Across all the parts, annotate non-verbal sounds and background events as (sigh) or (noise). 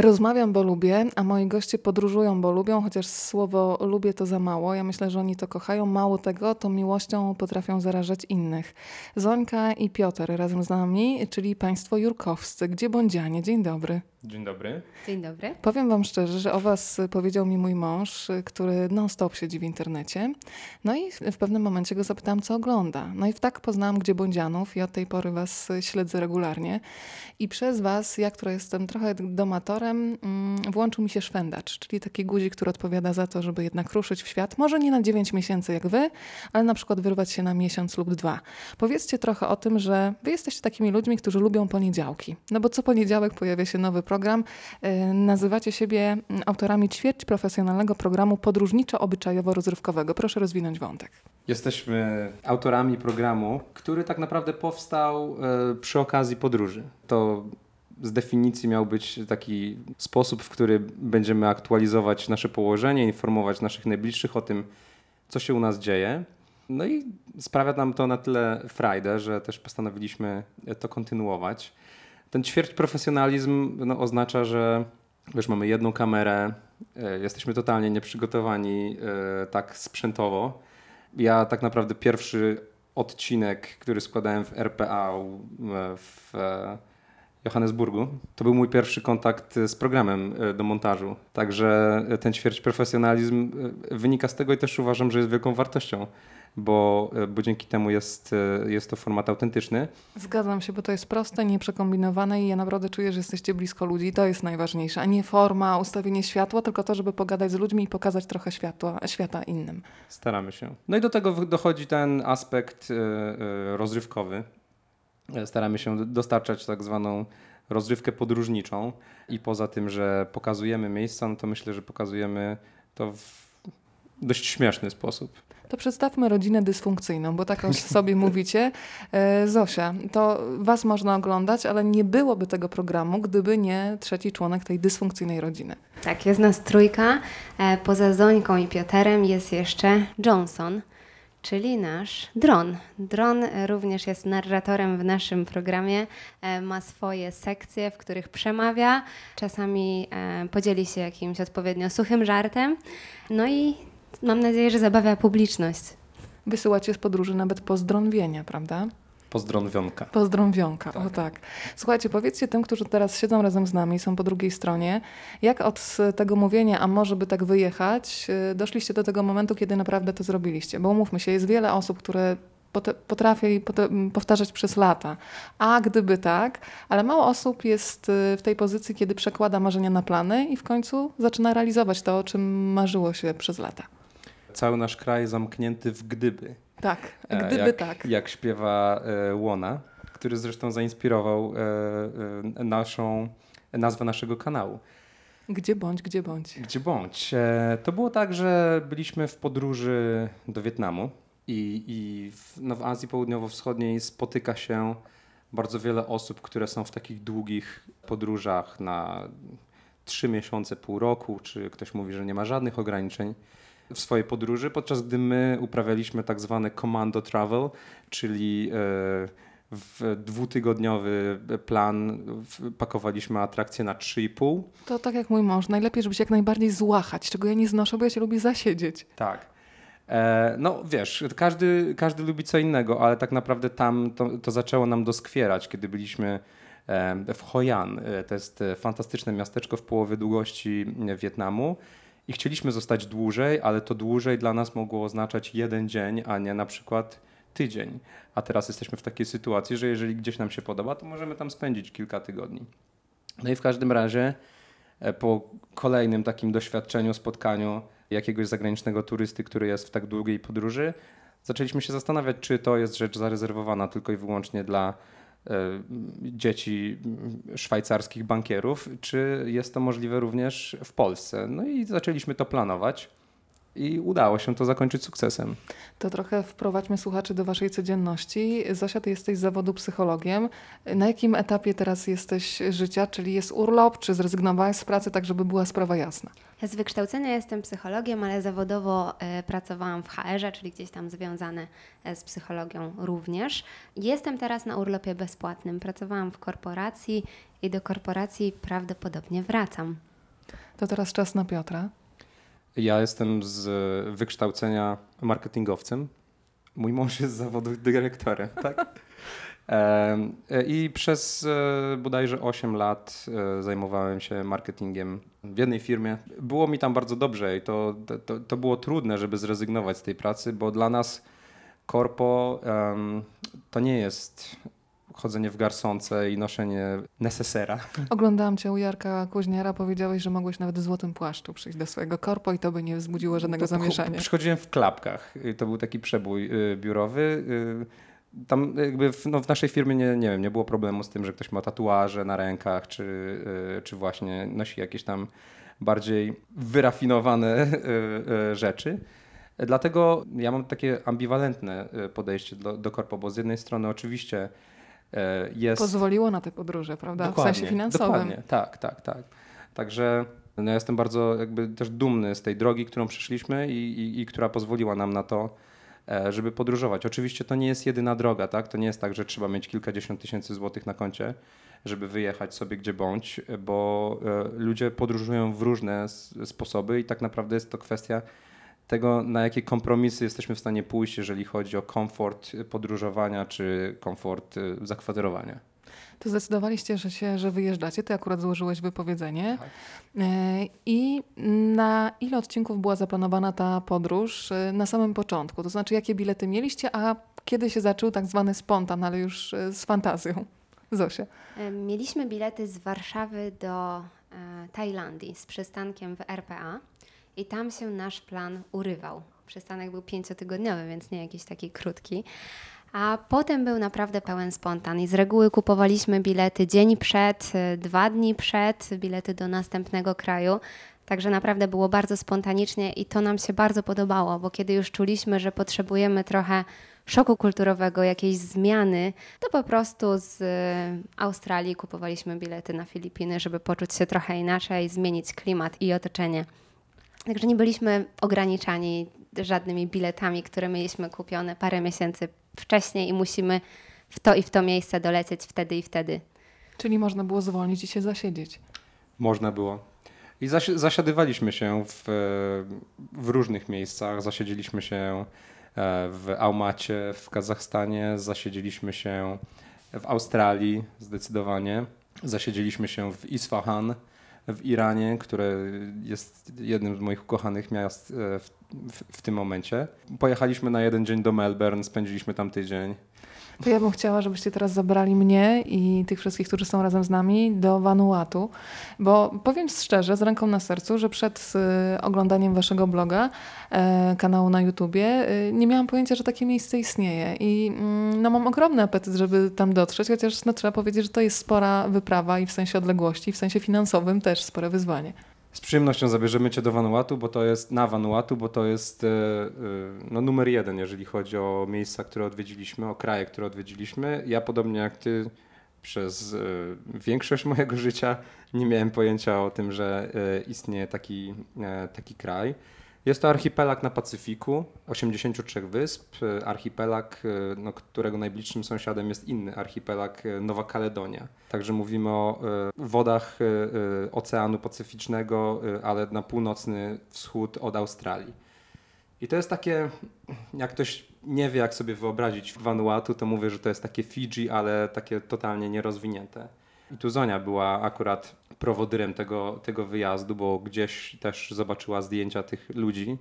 Rozmawiam, bo lubię, a moi goście podróżują, bo lubią, chociaż słowo lubię to za mało. Ja myślę, że oni to kochają. Mało tego, to miłością potrafią zarażać innych. Zońka i Piotr razem z nami, czyli państwo Jurkowscy. Gdzie bądzianie? Dzień dobry. Dzień dobry. Dzień dobry. Powiem Wam szczerze, że o Was powiedział mi mój mąż, który non-stop siedzi w internecie. No i w pewnym momencie go zapytałam, co ogląda. No i w tak poznałam Gdzie Bądzianów i od tej pory Was śledzę regularnie. I przez Was, ja, która jestem trochę domatorem, mm, włączył mi się szwendacz, czyli taki guzik, który odpowiada za to, żeby jednak ruszyć w świat. Może nie na 9 miesięcy jak Wy, ale na przykład wyrwać się na miesiąc lub dwa. Powiedzcie trochę o tym, że Wy jesteście takimi ludźmi, którzy lubią poniedziałki. No bo co poniedziałek pojawia się nowy program. Y, nazywacie siebie mm, autorami ćwierć profesjonalnego programu podróżniczo-obyczajowo-rozrywkowego. Proszę rozwinąć wątek. Jesteśmy autorami programu, który tak naprawdę powstał e, przy okazji podróży. To z definicji miał być taki sposób, w który będziemy aktualizować nasze położenie, informować naszych najbliższych o tym, co się u nas dzieje. No i sprawia nam to na tyle frajdę, że też postanowiliśmy to kontynuować. Ten ćwierć profesjonalizm no, oznacza, że wiesz, mamy jedną kamerę, e, jesteśmy totalnie nieprzygotowani e, tak sprzętowo. Ja tak naprawdę pierwszy odcinek, który składałem w RPA w Johannesburgu, to był mój pierwszy kontakt z programem e, do montażu. Także ten ćwierć profesjonalizm wynika z tego i też uważam, że jest wielką wartością bo, e, bo dzięki temu jest, e, jest to format autentyczny. Zgadzam się, bo to jest proste, nieprzekombinowane i ja naprawdę czuję, że jesteście blisko ludzi to jest najważniejsze, a nie forma, ustawienie światła, tylko to, żeby pogadać z ludźmi i pokazać trochę światła, świata innym. Staramy się. No i do tego dochodzi ten aspekt e, rozrywkowy. Staramy się dostarczać tak zwaną rozrywkę podróżniczą i poza tym, że pokazujemy miejsca, no to myślę, że pokazujemy to w dość śmieszny sposób. To przedstawmy rodzinę dysfunkcyjną, bo tak sobie mówicie. E, Zosia, to was można oglądać, ale nie byłoby tego programu, gdyby nie trzeci członek tej dysfunkcyjnej rodziny. Tak, jest nas trójka. E, poza Zońką i Pioterem jest jeszcze Johnson, czyli nasz dron. Dron również jest narratorem w naszym programie, e, ma swoje sekcje, w których przemawia, czasami podzieli się jakimś odpowiednio suchym żartem. No i mam nadzieję, że zabawia publiczność. Wysyłacie z podróży nawet pozdrąwienia, prawda? Pozdrąwionka. Pozdrąwionka, tak. o tak. Słuchajcie, powiedzcie tym, którzy teraz siedzą razem z nami, są po drugiej stronie, jak od tego mówienia, a może by tak wyjechać, y, doszliście do tego momentu, kiedy naprawdę to zrobiliście? Bo umówmy się, jest wiele osób, które potrafię powtarzać przez lata. A gdyby tak, ale mało osób jest y, w tej pozycji, kiedy przekłada marzenia na plany i w końcu zaczyna realizować to, o czym marzyło się przez lata cały nasz kraj zamknięty w gdyby. Tak, e, gdyby jak, tak. Jak śpiewa e, Łona, który zresztą zainspirował e, naszą nazwę naszego kanału. Gdzie bądź, gdzie bądź. Gdzie bądź. To było tak, że byliśmy w podróży do Wietnamu i, i w, no w Azji Południowo-Wschodniej spotyka się bardzo wiele osób, które są w takich długich podróżach na trzy miesiące, pół roku, czy ktoś mówi, że nie ma żadnych ograniczeń w swojej podróży, podczas gdy my uprawialiśmy tak zwane commando travel, czyli e, w dwutygodniowy plan pakowaliśmy atrakcje na 3,5. To tak jak mój mąż, najlepiej, żeby się jak najbardziej złachać, czego ja nie znoszę, bo ja się lubię zasiedzieć. Tak. E, no wiesz, każdy, każdy lubi co innego, ale tak naprawdę tam to, to zaczęło nam doskwierać, kiedy byliśmy e, w Hoi An. To jest fantastyczne miasteczko w połowie długości Wietnamu i chcieliśmy zostać dłużej, ale to dłużej dla nas mogło oznaczać jeden dzień, a nie na przykład tydzień. A teraz jesteśmy w takiej sytuacji, że jeżeli gdzieś nam się podoba, to możemy tam spędzić kilka tygodni. No i w każdym razie e, po kolejnym takim doświadczeniu, spotkaniu jakiegoś zagranicznego turysty, który jest w tak długiej podróży, zaczęliśmy się zastanawiać, czy to jest rzecz zarezerwowana tylko i wyłącznie dla dzieci szwajcarskich bankierów, czy jest to możliwe również w Polsce. No i zaczęliśmy to planować i udało się to zakończyć sukcesem. To trochę wprowadźmy słuchaczy do Waszej codzienności. Zosia, Ty jesteś z zawodu psychologiem. Na jakim etapie teraz jesteś życia? Czyli jest urlop, czy zrezygnowałeś z pracy, tak żeby była sprawa jasna? Ja z wykształcenia jestem psychologiem, ale zawodowo e, pracowałam w HR-ze, czyli gdzieś tam związane e, z psychologią również. Jestem teraz na urlopie bezpłatnym. Pracowałam w korporacji i do korporacji prawdopodobnie wracam. To teraz czas na Piotra. Ja jestem z wykształcenia marketingowcem. Mój mąż jest z zawodu dyrektorem, (laughs) tak? I przez e, bodajże 8 lat e, zajmowałem się marketingiem w jednej firmie. Było mi tam bardzo dobrze i to, to, to było trudne, żeby zrezygnować z tej pracy, bo dla nas korpo to nie jest chodzenie w garsonce i noszenie nesesera. (laughs) Oglądałam cię u Jarka Kuźniara, powiedziałeś, że mogłeś nawet w złotym płaszczu przyjść do swojego korpo i to by nie wzbudziło żadnego To- zamieszania. Przychodziłem w klapkach. Y, To był taki przebój y, biurowy. Y, Tam jakby w, no w naszej firmie nie, nie wiem, nie było problemu z tym, że ktoś ma tatuaże na rękach, czy, y, czy właśnie nosi jakieś tam bardziej wyrafinowane y, y, rzeczy. Dlatego ja mam takie ambiwalentne podejście do, do korpo, bo z jednej strony oczywiście jest... Pozwoliło na te podróże, prawda? w sensie finansowym. Dokładnie, tak, tak, tak. Także no ja jestem bardzo jakby też dumny z tej drogi, którą przeszliśmy i, i, i która pozwoliła nam na to, e, żeby podróżować. Oczywiście to nie jest jedyna droga, tak? To nie jest tak, że trzeba mieć kilkadziesiąt tysięcy złotych na koncie, żeby wyjechać sobie gdzie bądź, bo e, ludzie podróżują w różne sposoby i tak naprawdę jest to kwestia tego, na jakie kompromisy jesteśmy w stanie pójść, jeżeli chodzi o komfort podróżowania czy komfort e, zakwaterowania. To zdecydowaliście, że się, że wyjeżdżacie. Ty akurat złożyłeś wypowiedzenie. Tak. E, I na ile odcinków była zaplanowana ta podróż e, na samym początku? To znaczy, jakie bilety mieliście, a kiedy się zaczął tak zwany spontan, ale już e, z fantazją? (laughs) Zosia. E, Mieliśmy bilety z Warszawy do e, Tajlandii z przystankiem w RPA i tam się nasz plan urywał. Przystanek był pięciotygodniowy, więc nie jakiś taki krótki. A potem był naprawdę pełen spontan i z reguły kupowaliśmy bilety dzień przed, e, dwa dni przed, bilety do następnego kraju. Także naprawdę było bardzo spontanicznie i to nam się bardzo podobało, bo kiedy już czuliśmy, że potrzebujemy trochę szoku kulturowego, jakiejś zmiany, to po prostu z e, Australii kupowaliśmy bilety na Filipiny, żeby poczuć się trochę inaczej, zmienić klimat i otoczenie. Także nie byliśmy ograniczani żadnymi biletami, które mieliśmy kupione parę miesięcy wcześniej i musimy w to i w to miejsce dolecieć wtedy i wtedy. Czyli można było zwolnić i się zasiedzieć. Można było. I zasi- zasiadywaliśmy się w, w różnych miejscach. Zasiedzieliśmy się e, w Aumacie, w Kazachstanie, zasiedzieliśmy się w Australii zdecydowanie. Zasiedzieliśmy się w Isfahan w Iranie, które jest jednym z moich ukochanych miast e, w, w, w tym momencie. Pojechaliśmy na jeden dzień do Melbourne, spędziliśmy tam tydzień. To ja bym chciała, żebyście teraz zabrali mnie i tych wszystkich, którzy są razem z nami do Vanuatu, bo powiem szczerze, z ręką na sercu, że przed y, oglądaniem waszego bloga, e, kanału na YouTubie, y, nie miałam pojęcia, że takie miejsce istnieje i mm, no, mam ogromny apetyt, żeby tam dotrzeć, chociaż no, trzeba powiedzieć, że to jest spora wyprawa i w sensie odległości, i w sensie finansowym też spore wyzwanie. Z przyjemnością zabierzemy Cię do Vanuatu, bo to jest na Vanuatu, bo to jest e, e, no, numer jeden, jeżeli chodzi o miejsca, które odwiedziliśmy, o kraje, które odwiedziliśmy. Ja podobnie jak Ty przez e, większość mojego życia nie miałem pojęcia o tym, że istnieje taki, taki kraj. Jest to archipelag na Pacyfiku, 83 wysp, archipelag, e, no, którego najbliższym sąsiadem jest inny archipelag e, Nowa Kaledonia. Także mówimy o e, wodach Oceanu Pacyficznego, ale na północny wschód od Australii. I to jest takie, jak ktoś nie wie, jak sobie wyobrazić Vanuatu, to mówię, że to jest takie Fidżi, ale takie totalnie nierozwinięte. I tu Zonia była akurat prowodyrem tego, tego wyjazdu, bo gdzieś też zobaczyła zdjęcia tych ludzi,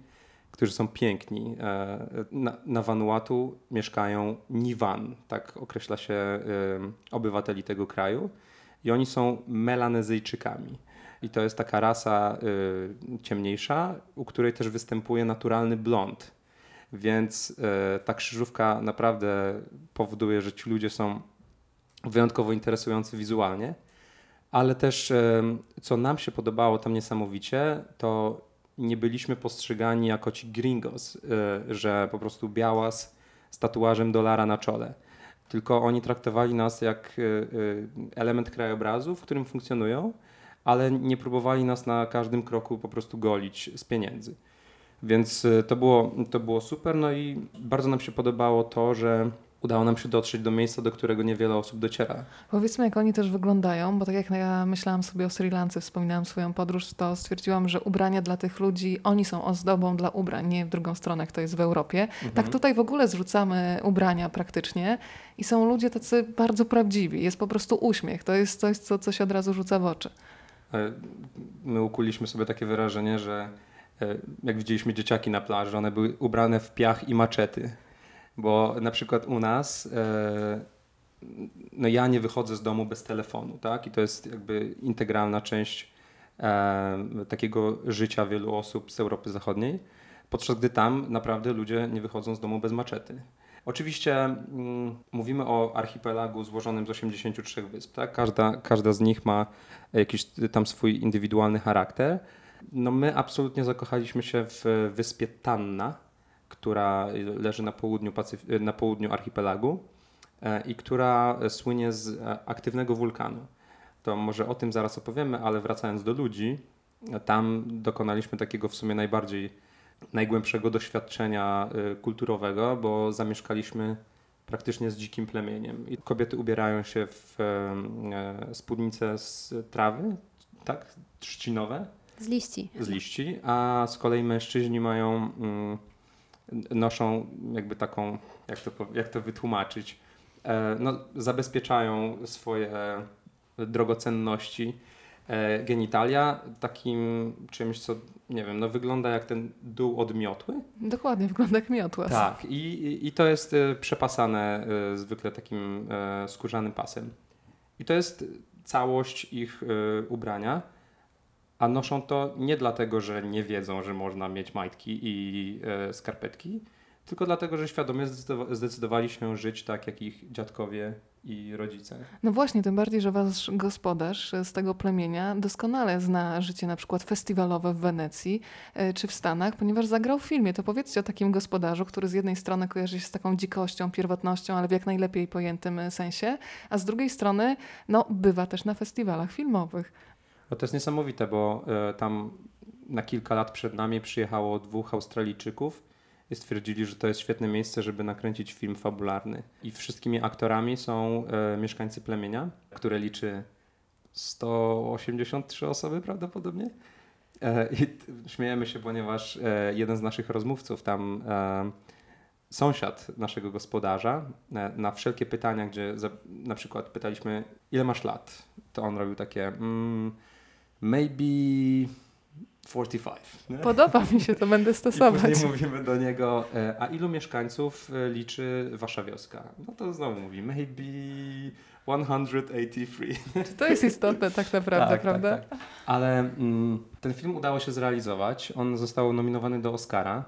którzy są piękni. E, Na, na Vanuatu mieszkają Nivan, tak określa się e, obywateli tego kraju. I oni są Melanezyjczykami. I to jest taka rasa y, ciemniejsza, u której też występuje naturalny blond. Więc ta krzyżówka naprawdę powoduje, że ci ludzie są wyjątkowo interesujący wizualnie. Ale też, co nam się podobało tam niesamowicie, to nie byliśmy postrzegani jako ci gringos, y, że po prostu białas z tatuażem dolara na czole. Tylko oni traktowali nas jak y, y, element krajobrazu, w którym funkcjonują, ale nie próbowali nas na każdym kroku po prostu golić z pieniędzy. Więc to było, to było super. No i bardzo nam się podobało to, że udało nam się dotrzeć do miejsca, do którego niewiele osób dociera. Powiedzmy, jak oni też wyglądają, bo tak jak ja myślałam sobie o Sri Lance, wspominałam swoją podróż, to stwierdziłam, że ubrania dla tych ludzi, oni są ozdobą dla ubrań, nie w drugą stronę, jak to jest w Europie. Tak tutaj w ogóle zrzucamy ubrania praktycznie i są ludzie tacy bardzo prawdziwi. Jest po prostu uśmiech. To jest coś, co, co się od razu rzuca w oczy. E, My ukuliśmy sobie takie wyrażenie, że e, jak widzieliśmy dzieciaki na plaży, one były ubrane w piach i maczety. Bo na przykład u nas, e, no ja nie wychodzę z domu bez telefonu, tak? I to jest jakby integralna część e, takiego życia wielu osób z Europy Zachodniej. Podczas gdy tam naprawdę ludzie nie wychodzą z domu bez maczety. Oczywiście mm, mówimy o archipelagu złożonym z 83 wysp. Tak? Każda, każda z nich ma jakiś tam swój indywidualny charakter. No my absolutnie zakochaliśmy się w wyspie Tanna, która leży na południu, Pacyf- na południu archipelagu e, i która słynie z e, aktywnego wulkanu. To może o tym zaraz opowiemy, ale wracając do ludzi, e, tam dokonaliśmy takiego w sumie najbardziej najgłębszego doświadczenia kulturowego, bo zamieszkaliśmy praktycznie z dzikim plemieniem. I kobiety ubierają się w e, spódnice z trawy, tak, trzcinowe, Z liści. z liści, a z kolei mężczyźni mają, mm, noszą jakby taką, jak to, jak to wytłumaczyć, e, no, zabezpieczają swoje drogocenności, e, genitalia takim czymś, co nie wiem, no wygląda jak ten dół od miotły. Dokładnie, wygląda jak miotła. Tak, i, i- to jest e, przepasane zwykle takim skórzanym pasem. I to jest całość ich ubrania, a noszą to nie dlatego, że nie wiedzą, że można mieć majtki i e, skarpetki, tylko dlatego, że świadomie zdecydowa- zdecydowali się żyć tak, jak ich dziadkowie i rodzice. No właśnie, tym bardziej, że wasz gospodarz z tego plemienia doskonale zna życie na przykład festiwalowe w Wenecji e, czy w Stanach, ponieważ zagrał w filmie. To powiedzcie o takim gospodarzu, który z jednej strony kojarzy się z taką dzikością, pierwotnością, ale w jak najlepiej pojętym e, sensie, a z drugiej strony no, bywa też na festiwalach filmowych. No to jest niesamowite, bo e, tam na kilka lat przed nami przyjechało dwóch Australijczyków i stwierdzili, że to jest świetne miejsce, żeby nakręcić film fabularny. I wszystkimi aktorami są e, mieszkańcy plemienia, które liczy 183 osoby prawdopodobnie. E, I śmiejemy się, ponieważ jeden z naszych rozmówców tam sąsiad naszego gospodarza na wszelkie pytania, gdzie na przykład pytaliśmy, ile masz lat, to on robił takie mm, maybe 45. nie? Podoba mi się to, będę I stosować. później mówimy do niego, e, a ilu mieszkańców e, liczy wasza wioska? No to znowu mówi, maybe 183. Czy to jest istotne tak naprawdę, Tak, prawda? Tak, tak. Ale mm, ten film udało się zrealizować. On został nominowany do Oscara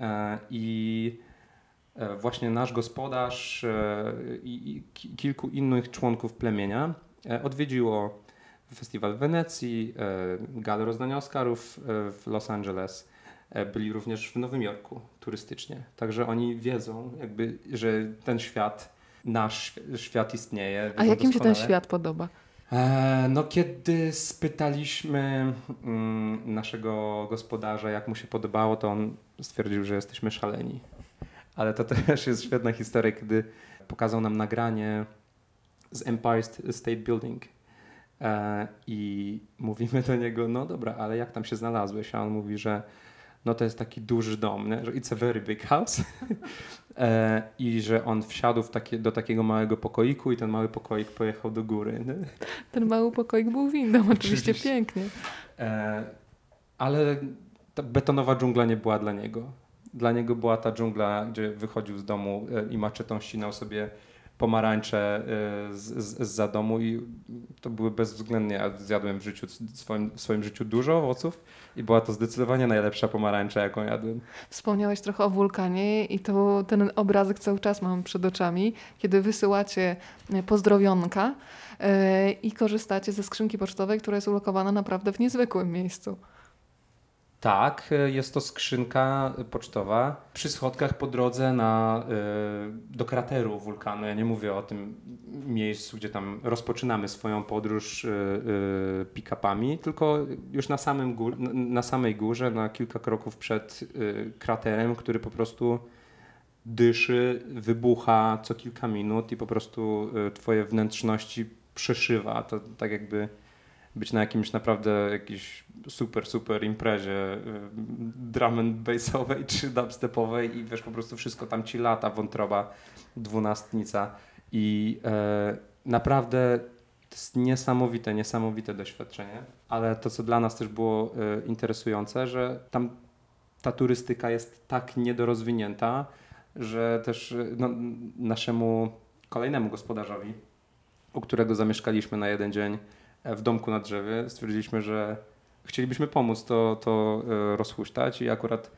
e, i e, właśnie nasz gospodarz e, i, i ki- kilku innych członków plemienia e, odwiedziło festiwal w Wenecji, e, galę rozdania Oscarów e, w Los Angeles. E, Byli również w Nowym Jorku turystycznie. Także oni wiedzą, jakby, że ten świat, nasz świ- świat istnieje. A jakim się ten doskonale. świat podoba? No, kiedy spytaliśmy mm, naszego gospodarza, jak mu się podobało, to on stwierdził, że jesteśmy szaleni. Ale to (laughs) też jest świetna historia, kiedy pokazał nam nagranie z Empire State Building. E, I mówimy do niego, no dobra, ale jak tam się znalazłeś? A on mówi, że no to jest taki duży dom, nie? że it's a very big house. (laughs) e, I że on wsiadł takie, do takiego małego pokoiku i ten mały pokoik pojechał do góry. Nie? Ten mały pokoik był windą, (laughs) oczywiście Oczywiście. pięknie. E, ale ta betonowa dżungla nie była dla niego. Dla niego była ta dżungla, gdzie wychodził z domu e, i maczetą ścinał sobie pomarańcze e, z, za domu i to były bezwzględnie, ja zjadłem w życiu, w swoim, w swoim życiu dużo owoców i była to zdecydowanie najlepsza pomarańcza, jaką jadłem. Wspomniałeś trochę o wulkanie i to ten obrazek cały czas mam przed oczami, kiedy wysyłacie e, pozdrowionka e, i korzystacie ze skrzynki pocztowej, która jest ulokowana naprawdę w niezwykłym miejscu. Tak, e, jest to skrzynka pocztowa przy schodkach po drodze na, e, do krateru wulkanu. Ja nie mówię o tym miejscu, gdzie tam rozpoczynamy swoją podróż e, pick-upami, tylko już na, samym gór, na- samej górze, na kilka kroków przed kraterem, który po prostu dyszy, wybucha co kilka minut i po prostu twoje wnętrzności przeszywa. To tak jakby być na jakimś naprawdę jakiejś super, super imprezie y, drum and bassowej czy dubstepowej i wiesz, po prostu wszystko tam ci lata, wątroba, dwunastnica. I e, naprawdę to jest niesamowite, niesamowite doświadczenie, ale to, co dla nas też było e, interesujące, że tam ta turystyka jest tak niedorozwinięta, że też e, no, naszemu kolejnemu gospodarzowi, u którego zamieszkaliśmy na jeden dzień w domku na drzewie, stwierdziliśmy, że chcielibyśmy pomóc to, to e, rozhuśtać i akurat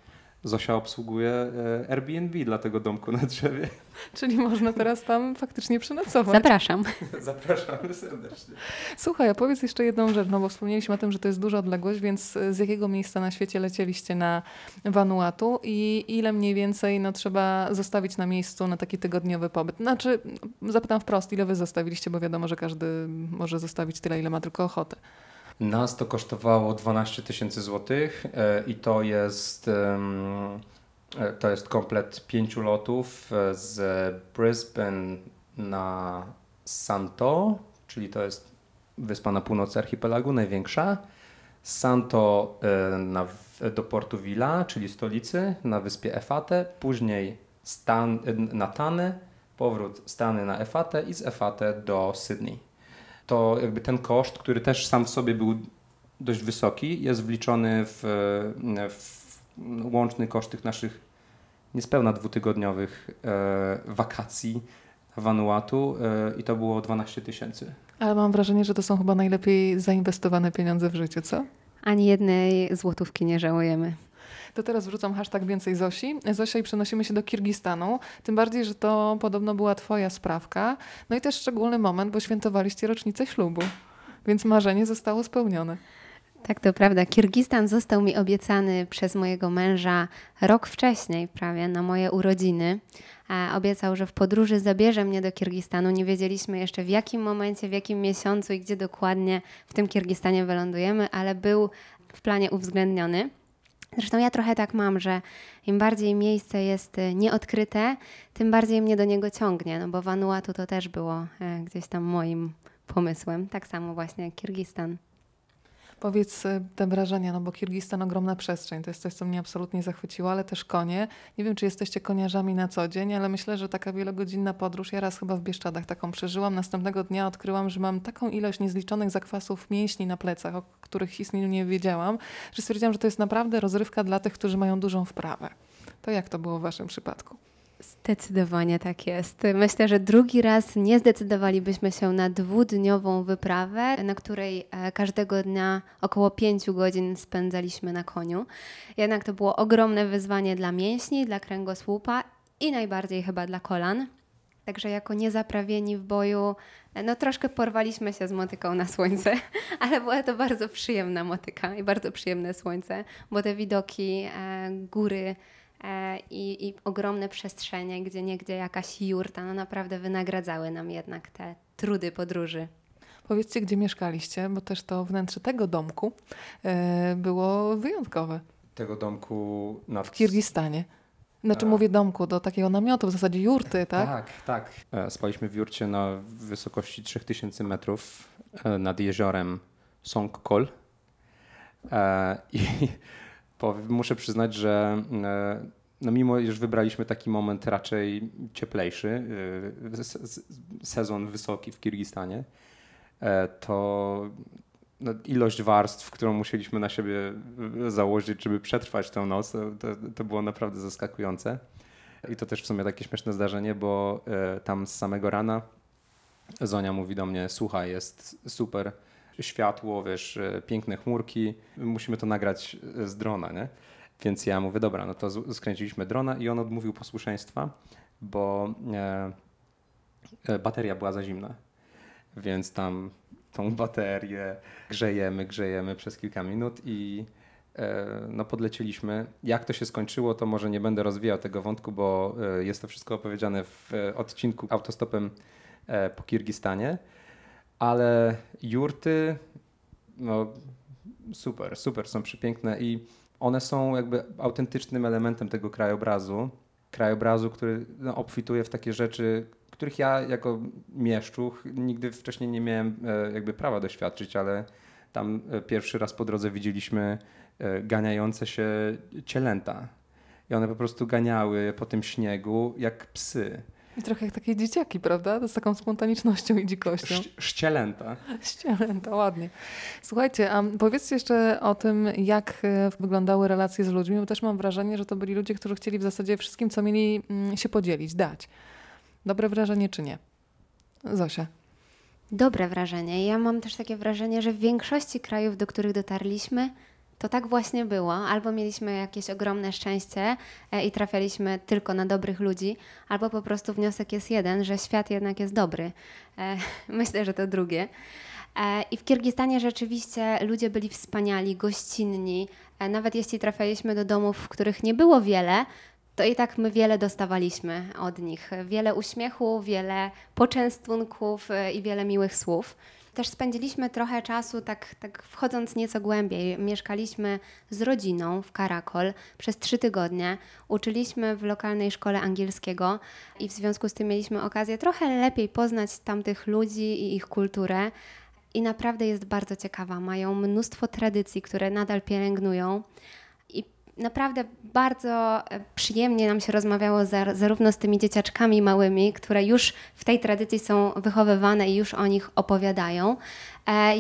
Zosia obsługuje e, Airbnb dla tego domku na drzewie. (laughs) Czyli można teraz tam faktycznie przenocować. Zapraszam. (laughs) Zapraszamy serdecznie. Słuchaj, a powiedz jeszcze jedną rzecz, no bo wspomnieliśmy o tym, że to jest duża odległość, więc z jakiego miejsca na świecie lecieliście na Vanuatu i ile mniej więcej no, trzeba zostawić na miejscu na taki tygodniowy pobyt? Znaczy, zapytam wprost, ile wy zostawiliście, bo wiadomo, że każdy może zostawić tyle, ile ma tylko ochotę. Nas to kosztowało 12 tysięcy złotych e, i to jest, e, to jest komplet pięciu lotów e, z Brisbane na Santo, czyli to jest wyspa na północy archipelagu, największa. Santo na, do Portu Vila, czyli stolicy, na wyspie Efate, później Stan, na Tany, powrót Stany na Efate i z Efate do Sydney to jakby ten koszt, który też sam w sobie był dość wysoki, jest wliczony w, w łączny koszt tych naszych niespełna dwutygodniowych e, wakacji Vanuatu e, i to było 12 tysięcy. Ale mam wrażenie, że to są chyba najlepiej zainwestowane pieniądze w życiu, co? Ani jednej złotówki nie żałujemy. To teraz wrzucam hashtag więcej Zosi. Zosia i przenosimy się do Kirgistanu. Tym bardziej, że to podobno była twoja sprawka. No i też szczególny moment, bo świętowaliście rocznicę ślubu. Więc marzenie zostało spełnione. Tak, to prawda. Kirgistan został mi obiecany przez mojego męża rok wcześniej, prawie na moje urodziny. Obiecał, że w podróży zabierze mnie do Kirgistanu. Nie wiedzieliśmy jeszcze w jakim momencie, w jakim miesiącu i gdzie dokładnie w tym Kirgistanie wylądujemy, ale był w planie uwzględniony. Zresztą ja trochę tak mam, że im bardziej miejsce jest e, nieodkryte, tym bardziej mnie do niego ciągnie, no bo Vanuatu to też było e, gdzieś tam moim pomysłem, tak samo właśnie jak Kirgistan. Powiedz y, te wrażenia, no bo Kirgistan ogromna przestrzeń, to jest coś, co mnie absolutnie zachwyciło, ale też konie. Nie wiem, czy jesteście koniarzami na co dzień, ale myślę, że taka wielogodzinna podróż, ja raz chyba w Bieszczadach taką przeżyłam, następnego dnia odkryłam, że mam taką ilość niezliczonych zakwasów mięśni na plecach, o których istnieniu nie wiedziałam, że stwierdziłam, że to jest naprawdę rozrywka dla tych, którzy mają dużą wprawę. To jak to było w waszym przypadku? Zdecydowanie tak jest. Myślę, że drugi raz nie zdecydowalibyśmy się na dwudniową wyprawę, na której e, każdego dnia około pięciu godzin spędzaliśmy na koniu. Jednak to było ogromne wyzwanie dla mięśni, dla kręgosłupa i najbardziej chyba dla kolan. Także jako niezaprawieni w boju, e, no troszkę porwaliśmy się z motyką na słońce, (laughs) ale była to bardzo przyjemna motyka i bardzo przyjemne słońce, bo te widoki, e, góry, i, i ogromne przestrzenie, gdzie niegdzie jakaś jurta, no naprawdę wynagradzały nam jednak te trudy podróży. Powiedzcie, gdzie mieszkaliście, bo też to wnętrze tego domku e, było wyjątkowe Tego domku na w Kirgistanie. Znaczy A. mówię domku, do takiego namiotu, w zasadzie jurty, tak? Tak, tak. E, Spaliśmy w jurcie na wysokości 3000 metrów e, nad jeziorem Songkol. E, I powiem- muszę przyznać, że e, no mimo, iż wybraliśmy taki moment raczej cieplejszy, e, sezon wysoki w Kirgistanie, e, to no, ilość warstw, którą musieliśmy na siebie założyć, żeby przetrwać tę noc, to, to, było naprawdę zaskakujące. I to też w sumie takie śmieszne zdarzenie, bo tam z samego rana Zonia mówi do mnie, słuchaj, jest super światło, wiesz, e, piękne chmurki, musimy to nagrać e, z drona, nie? Więc ja mówię, dobra, no to skręciliśmy drona i on odmówił posłuszeństwa, bo e, e, bateria była za zimna. Więc tam tą baterię grzejemy, grzejemy przez kilka minut i e, no podlecieliśmy. Jak to się skończyło, to może nie będę rozwijał tego wątku, bo e, jest to wszystko opowiedziane w odcinku autostopem po Kirgistanie. Ale jurty, no super, super, są przepiękne i one są jakby autentycznym elementem tego krajobrazu. krajobrazu, który no, obfituje w takie rzeczy, których ja jako mieszczuch nigdy wcześniej nie miałem e, jakby prawa doświadczyć, ale tam e, pierwszy raz po drodze widzieliśmy e, ganiające się cielęta. I one po prostu ganiały po tym śniegu jak psy. I trochę jak takie dzieciaki, prawda? Z taką spontanicznością i dzikością. Sz- Ścielęta. Ścielęta, ładnie. Słuchajcie, a powiedzcie jeszcze o tym, jak e, wyglądały relacje z ludźmi, bo też mam wrażenie, że to byli ludzie, którzy chcieli w zasadzie wszystkim, co mieli mm, się podzielić, dać. Dobre wrażenie czy nie? Zosia. Dobre wrażenie. Ja mam też takie wrażenie, że w większości krajów, do których dotarliśmy, to tak właśnie było. Albo mieliśmy jakieś ogromne szczęście e, i trafialiśmy tylko na dobrych ludzi, albo po prostu wniosek jest jeden, że świat jednak jest dobry. E, (laughs) Myślę, że to drugie. E, I w Kirgistanie rzeczywiście ludzie byli wspaniali, gościnni. Nawet jeśli trafialiśmy do domów, w których nie było wiele, to i tak my wiele dostawaliśmy od nich. Wiele uśmiechu, wiele poczęstunków i wiele miłych słów. Też spędziliśmy trochę czasu, tak, tak wchodząc nieco głębiej. Mieszkaliśmy z rodziną w Karakol przez trzy tygodnie. Uczyliśmy w lokalnej szkole angielskiego i w związku z tym mieliśmy okazję trochę lepiej poznać tamtych ludzi i ich kulturę. I naprawdę jest bardzo ciekawa. Mają mnóstwo tradycji, które nadal pielęgnują. Naprawdę bardzo e, przyjemnie nam się rozmawiało za, zarówno z tymi dzieciaczkami małymi, które już w tej tradycji są wychowywane i już o nich opowiadają,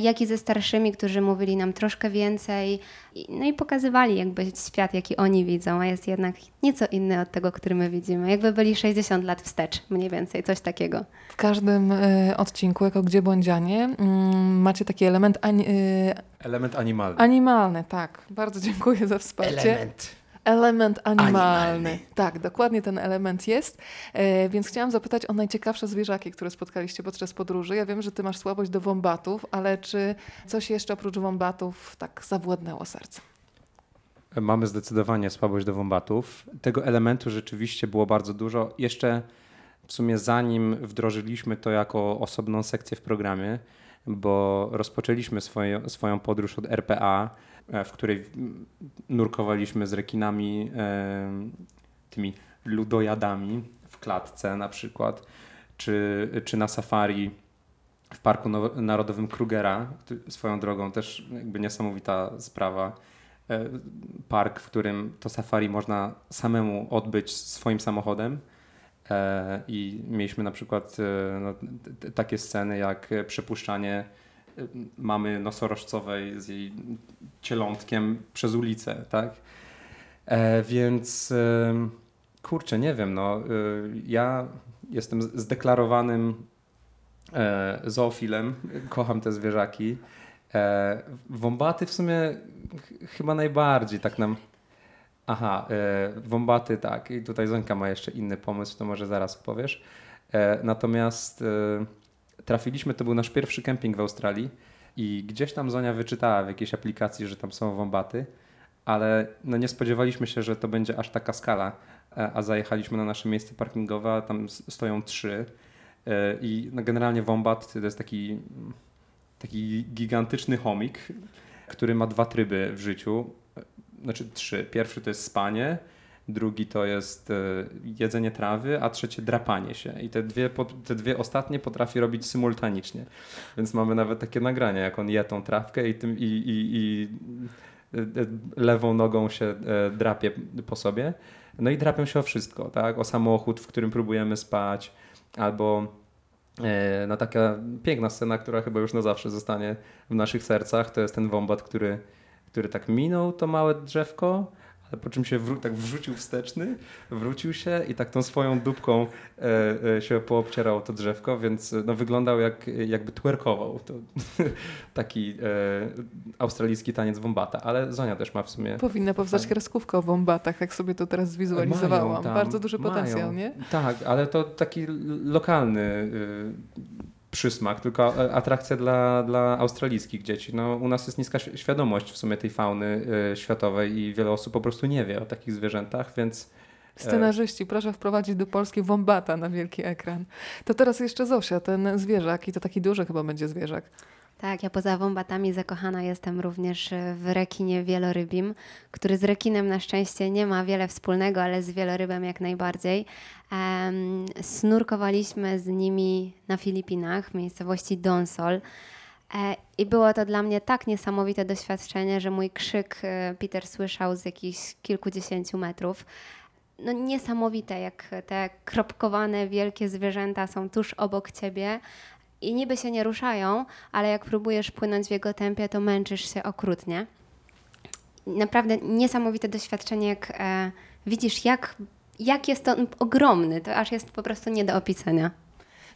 jak i ze starszymi, którzy mówili nam troszkę więcej, i- no i pokazywali jakby świat, jaki oni widzą, a jest jednak nieco inny od tego, który my widzimy. Jakby byli 60 lat wstecz, mniej więcej, coś takiego. W każdym e, odcinku, jako Gdzie Błądzianie, mm, macie taki element ani, e, Element animalny. animalny, tak. Bardzo dziękuję za wsparcie. Element animalny. Animalny. Tak, dokładnie ten element jest. E, więc chciałam zapytać o najciekawsze zwierzaki, które spotkaliście podczas podróży. Ja wiem, że ty masz słabość do wombatów, ale czy coś jeszcze oprócz wombatów tak zawładnęło sercem? Mamy zdecydowanie słabość do wombatów. Tego elementu rzeczywiście było bardzo dużo. Jeszcze w sumie zanim wdrożyliśmy to jako osobną sekcję w programie, bo rozpoczęliśmy swoje, swoją podróż od RPA, e, w której nurkowaliśmy z rekinami, e, tymi ludojadami w klatce na przykład, czy, czy na safari w Parku Narodowym Krugera, swoją drogą też jakby niesamowita sprawa. E, Park, w którym to safari można samemu odbyć swoim samochodem. E, I mieliśmy na przykład e, no, takie sceny jak przepuszczanie e, mamy nosorożcowej z jej cielątkiem przez ulicę, tak? Więc kurczę, nie wiem, no ja jestem zdeklarowanym zoofilem, kocham te zwierzaki. Wombaty w sumie ch- chyba najbardziej tak nam... Aha, e, wombaty tak. I tutaj Zonka ma jeszcze inny pomysł, to może zaraz opowiesz. E, natomiast e, trafiliśmy, to był nasz pierwszy kemping w Australii i gdzieś tam Zonia wyczytała w jakiejś aplikacji, że tam są wombaty, ale no nie spodziewaliśmy się, że to będzie aż taka skala, a zajechaliśmy na nasze miejsce parkingowe, a tam stoją trzy i no generalnie wombat to jest taki, taki gigantyczny chomik, który ma dwa tryby w życiu, znaczy trzy. Pierwszy to jest spanie, drugi to jest e, jedzenie trawy, a trzecie drapanie się. I te dwie, te dwie ostatnie potrafi robić symultanicznie. Więc mamy nawet takie nagrania, jak on je tą trawkę i, tym, i, i, i e, e, lewą nogą się drapie po sobie. No i drapią się o wszystko, tak? O samochód, w którym próbujemy spać, albo no taka piękna scena, która chyba już na zawsze zostanie w naszych sercach, to jest ten wombat, który, który tak minął to małe drzewko, ale po czym się wró- tak wrzucił wsteczny, wrócił się i tak tą swoją dupką e, e, się poobcierał o to drzewko, więc e, no, wyglądał jak, jakby twerkował. To (laughs) taki e, australijski taniec wombata, ale Zonia też ma w sumie Powinna powstać kreskówka o wombatach, jak sobie to teraz zwizualizowałam. Tam, Bardzo duży mają. potencjał, nie? Tak, ale to taki lokalny y, przysmak, tylko e, atrakcja dla, dla australijskich dzieci. No, u nas jest niska świ- świadomość w sumie tej fauny y, światowej i wiele osób po prostu nie wie o takich zwierzętach, więc Scenarzyści, proszę wprowadzić do Polski wombata na wielki ekran. To teraz jeszcze Zosia, ten zwierzak i to taki duży chyba będzie zwierzak. Tak, ja poza wąbatami zakochana jestem również e, w rekinie wielorybim, który z rekinem na szczęście nie ma wiele wspólnego, ale z wielorybem jak najbardziej. Em, snurkowaliśmy z nimi na Filipinach, w miejscowości Donsol. E, I było to dla mnie tak niesamowite doświadczenie, że mój krzyk e, Peter słyszał z jakichś kilkudziesięciu metrów. No niesamowite, jak te kropkowane wielkie zwierzęta są tuż obok ciebie i niby się nie ruszają, ale jak próbujesz płynąć w jego tempie, to męczysz się okrutnie. Naprawdę niesamowite doświadczenie, jak e, widzisz, jak, jak jest on ogromny, to aż jest po prostu nie do opisania.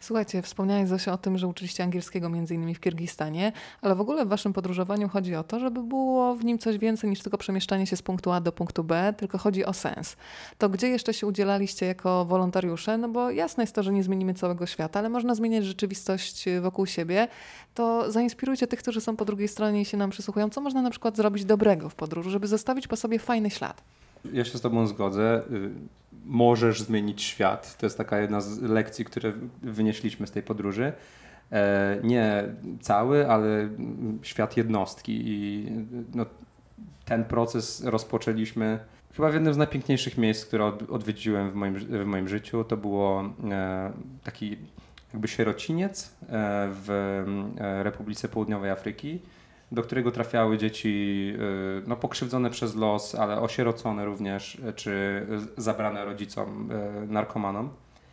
Słuchajcie, wspomniałeś Zosia o tym, że uczyliście angielskiego między innymi w Kirgistanie, ale w ogóle w waszym podróżowaniu chodzi o to, żeby było w nim coś więcej niż tylko przemieszczanie się z punktu A do punktu B, tylko chodzi o sens. To gdzie jeszcze się udzielaliście jako wolontariusze? No bo jasne jest to, że nie zmienimy całego świata, ale można zmieniać rzeczywistość wokół siebie. To zainspirujcie tych, którzy są po drugiej stronie i się nam przysłuchują, co można na przykład zrobić dobrego w podróży, żeby zostawić po sobie fajny ślad. Ja się z Tobą zgodzę. Y, Możesz zmienić świat. To jest taka jedna z lekcji, które wynieśliśmy z tej podróży. E, Nie cały, ale świat jednostki. I no, ten proces rozpoczęliśmy chyba w jednym z najpiękniejszych miejsc, które od- odwiedziłem w moim, w moim życiu. To było e, taki jakby sierociniec e, w Republice Południowej Afryki do którego trafiały dzieci y, no, pokrzywdzone przez los, ale osierocone również, y, czy zabrane rodzicom, y, narkomanom.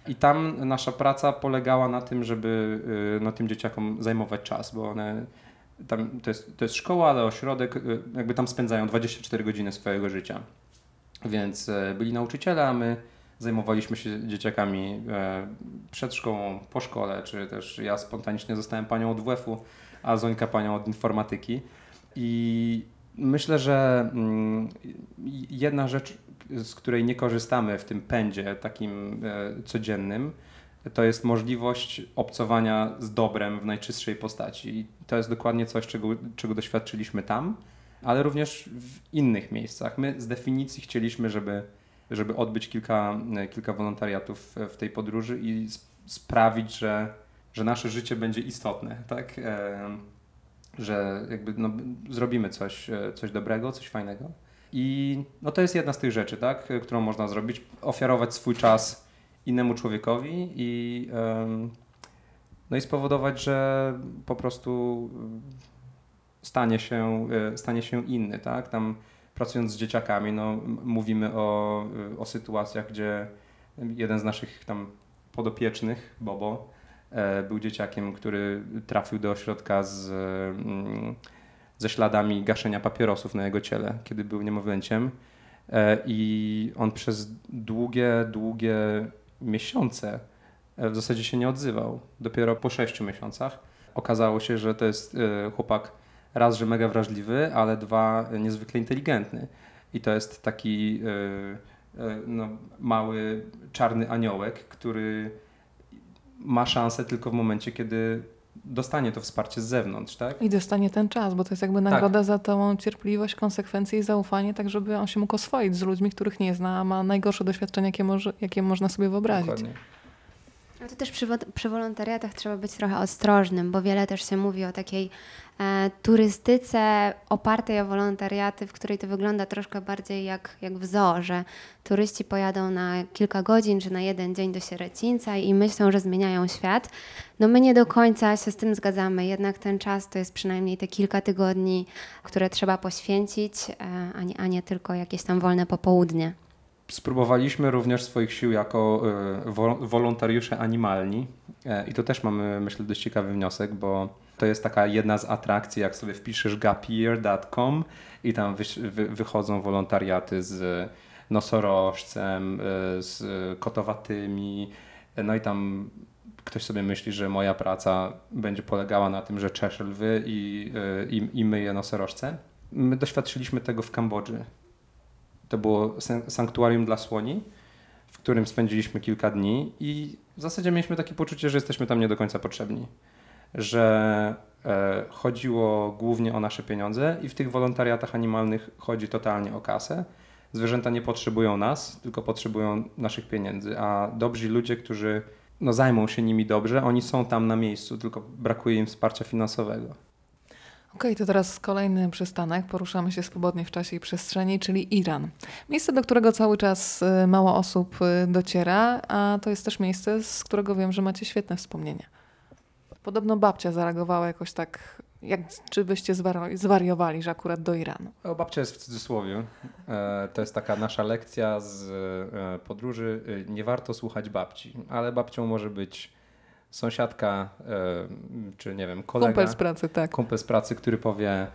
I tam nasza praca polegała na tym, żeby no, tym dzieciakom zajmować czas, bo one tam, to, jest, to jest szkoła, ale ośrodek, jakby tam spędzają 24 godziny swojego życia. Więc byli nauczyciele, a my zajmowaliśmy się dzieciakami przed szkołą, po szkole, czy też ja spontanicznie zostałem panią od WF-u, a Zońka panią od informatyki. I myślę, że mm, jedna rzecz, z której nie korzystamy w tym pędzie takim e, codziennym, to jest możliwość obcowania z dobrem w najczystszej postaci. I to jest dokładnie coś, czego, czego doświadczyliśmy tam, ale również w innych miejscach. My z definicji chcieliśmy, żeby, żeby odbyć kilka, kilka wolontariatów w tej podróży i sp- sprawić, że, że nasze życie będzie istotne, tak? Em, że jakby no, zrobimy coś, e, coś dobrego, coś fajnego. I no, to jest jedna z tych rzeczy, tak, e, którą można zrobić. Ofiarować swój czas innemu człowiekowi i, no i spowodować, że po prostu stanie się, e, stanie się inny. Tak? Tam pracując z dzieciakami, no, mówimy o, e, o sytuacjach, gdzie jeden z naszych tam podopiecznych, Bobo, e, był dzieciakiem, który trafił do ośrodka z, mm, ze śladami gaszenia papierosów na jego ciele, kiedy był niemowlęciem. E, I on przez długie, długie miesiące e, w zasadzie się nie odzywał. Dopiero po sześciu miesiącach okazało się, że to jest e, chłopak raz, że mega wrażliwy, ale dwa, e, niezwykle inteligentny. I to jest taki e, e, no, mały, czarny aniołek, który ma szansę tylko w momencie, kiedy dostanie to wsparcie z zewnątrz, tak? I dostanie ten czas, bo to jest jakby nagroda za tą cierpliwość, konsekwencje i zaufanie, tak żeby on się mógł oswoić z ludźmi, których nie zna, a ma najgorsze doświadczenia, jakie, może, jakie można sobie wyobrazić. Dokładnie. No to też przy, przy wolontariatach trzeba być trochę ostrożnym, bo wiele też się mówi o takiej e, turystyce opartej o wolontariaty, w której to wygląda troszkę bardziej jak, jak w zoo, że turyści pojadą na kilka godzin czy na jeden dzień do Sierecińca i myślą, że zmieniają świat. No my nie do końca się z tym zgadzamy, jednak ten czas to jest przynajmniej te kilka tygodni, które trzeba poświęcić, e, a, nie, a nie tylko jakieś tam wolne popołudnie. Spróbowaliśmy również swoich sił jako e, wo- wolontariusze animalni E, i to też mamy, myślę, dość ciekawy wniosek, bo to jest taka jedna z atrakcji, jak sobie wpiszesz gapier.com i tam wyś- wy- wychodzą wolontariaty z nosorożcem, e, z kotowatymi, no i tam ktoś sobie myśli, że moja praca będzie polegała na tym, że czeszę lwy i, i, i myję nosorożce. My doświadczyliśmy tego w Kambodży. To było san- sanktuarium dla słoni, w którym spędziliśmy kilka dni i w zasadzie mieliśmy takie poczucie, że jesteśmy tam nie do końca potrzebni. Że e, chodziło głównie o nasze pieniądze i w tych wolontariatach animalnych chodzi totalnie o kasę. Zwierzęta nie potrzebują nas, tylko potrzebują naszych pieniędzy, a dobrzy ludzie, którzy no, zajmą się nimi dobrze, oni są tam na miejscu, tylko brakuje im wsparcia finansowego. Okej, to teraz kolejny przystanek. Poruszamy się swobodnie w czasie i przestrzeni, czyli Iran. Miejsce, do którego cały czas y, mało osób y, dociera, a to jest też miejsce, z którego wiem, że macie świetne wspomnienia. Podobno babcia zareagowała jakoś tak, jak czy byście zwar- zwariowali, że akurat do Iranu. O, babcia jest w cudzysłowie. E, to jest taka nasza lekcja z e, podróży. E, Nie warto słuchać babci, ale babcią może być sąsiadka, czy nie wiem, kolega. Kumpel z pracy, tak. kumpel z pracy, który powie,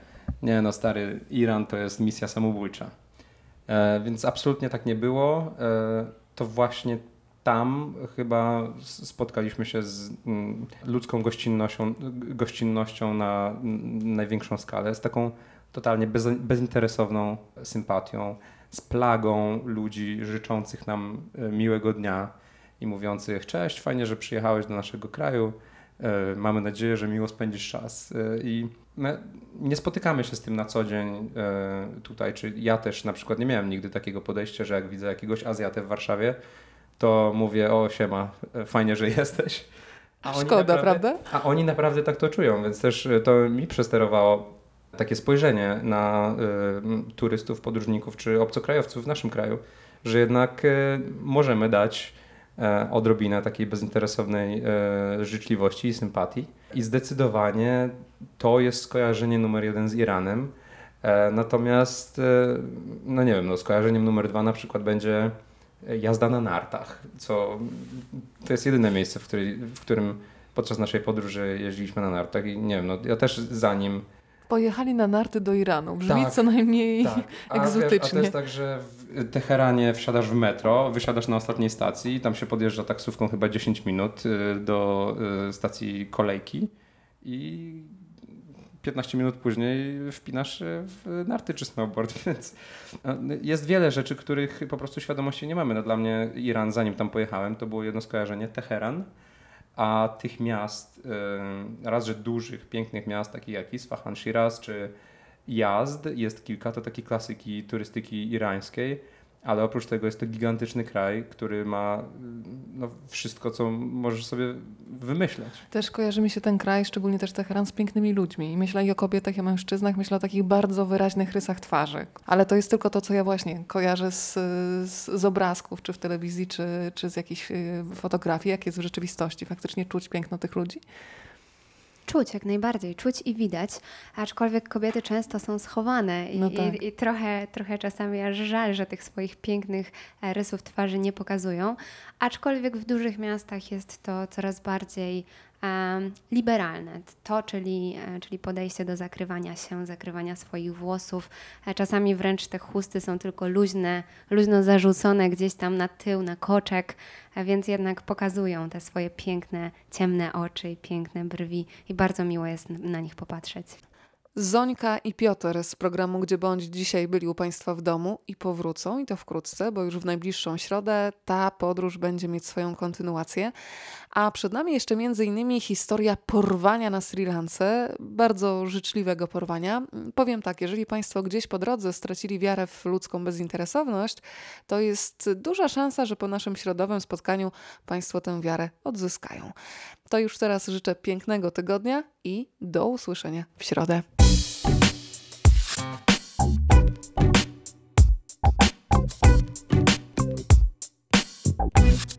nie no stary, Iran to jest misja samobójcza. E, więc absolutnie tak nie było. E, to właśnie tam chyba spotkaliśmy się z ludzką gościnnością, gościnnością na największą skalę, z taką totalnie bez, bezinteresowną sympatią, z plagą ludzi życzących nam e, miłego dnia i mówiących cześć, fajnie, że przyjechałeś do naszego kraju, E, Mamy nadzieję, że miło spędzisz czas. E, I my nie spotykamy się z tym na co dzień e, tutaj, czy ja też na przykład nie miałem nigdy takiego podejścia, że jak widzę jakiegoś Azjatę w Warszawie, to mówię, o siema, fajnie, że jesteś. A Szkoda, naprawdę- prawda? A oni naprawdę tak to czują, więc też to mi przesterowało takie spojrzenie na m, turystów, podróżników czy obcokrajowców w naszym kraju, że jednak e, możemy dać odrobinę takiej bezinteresownej e, życzliwości i sympatii. I zdecydowanie to jest skojarzenie numer jeden z Iranem. E, natomiast, e, no nie wiem, no skojarzeniem numer dwa na przykład będzie jazda na nartach, co to jest jedyne miejsce, w, której, w którym podczas naszej podróży jeździliśmy na nartach i nie wiem, no ja też za nim Pojechali na narty do Iranu. Brzmi Tak, co najmniej tak. A, wiesz, a egzotycznie. to jest tak, że w Teheranie wsiadasz w metro, wysiadasz na ostatniej stacji, tam się podjeżdża taksówką chyba 10 minut y, do y, stacji kolejki i 15 minut później wpinasz w narty czy snowboard, (laughs) więc y, jest wiele rzeczy, których po prostu świadomości nie mamy. No dla mnie Iran, zanim tam pojechałem, to było jedno skojarzenie Teheran, a tych miast, y, raz, że dużych, pięknych miast, takich jak Isfahan, Shiraz czy Jazd, jest kilka, to takie klasyki turystyki irańskiej, ale oprócz tego jest to gigantyczny kraj, który ma no, wszystko, co możesz sobie wymyśleć. Też kojarzy mi się ten kraj, szczególnie też Teheran, z pięknymi ludźmi. I myślę i o kobietach, i o mężczyznach, myślę o takich bardzo wyraźnych rysach twarzy. Ale to jest tylko to, co ja właśnie kojarzę z, z, z obrazków, czy w telewizji, czy, czy z jakichś y, fotografii, jak jest w rzeczywistości. Faktycznie czuć piękno tych ludzi. Czuć, jak najbardziej, czuć i widać, aczkolwiek kobiety często są schowane i, No tak. i, i trochę, trochę czasami aż żal, że tych swoich pięknych e, rysów twarzy nie pokazują, aczkolwiek w dużych miastach jest to coraz bardziej liberalne. To, czyli, e, czyli podejście do zakrywania się, zakrywania swoich włosów. E, Czasami wręcz te chusty są tylko luźne, luźno zarzucone gdzieś tam na tył, na koczek, a więc jednak pokazują te swoje piękne, ciemne oczy i piękne brwi i bardzo miło jest na nich popatrzeć. Zońka i Piotr z programu Gdzie Bądź dzisiaj byli u Państwa w domu i powrócą i to wkrótce, bo już w najbliższą środę ta podróż będzie mieć swoją kontynuację. A przed nami jeszcze między innymi historia porwania na Sri Lance, bardzo życzliwego porwania. Powiem tak, jeżeli Państwo gdzieś po drodze stracili wiarę w ludzką bezinteresowność, to jest duża szansa, że po naszym środowym spotkaniu Państwo tę wiarę odzyskają. To już teraz życzę pięknego tygodnia i do usłyszenia w środę. you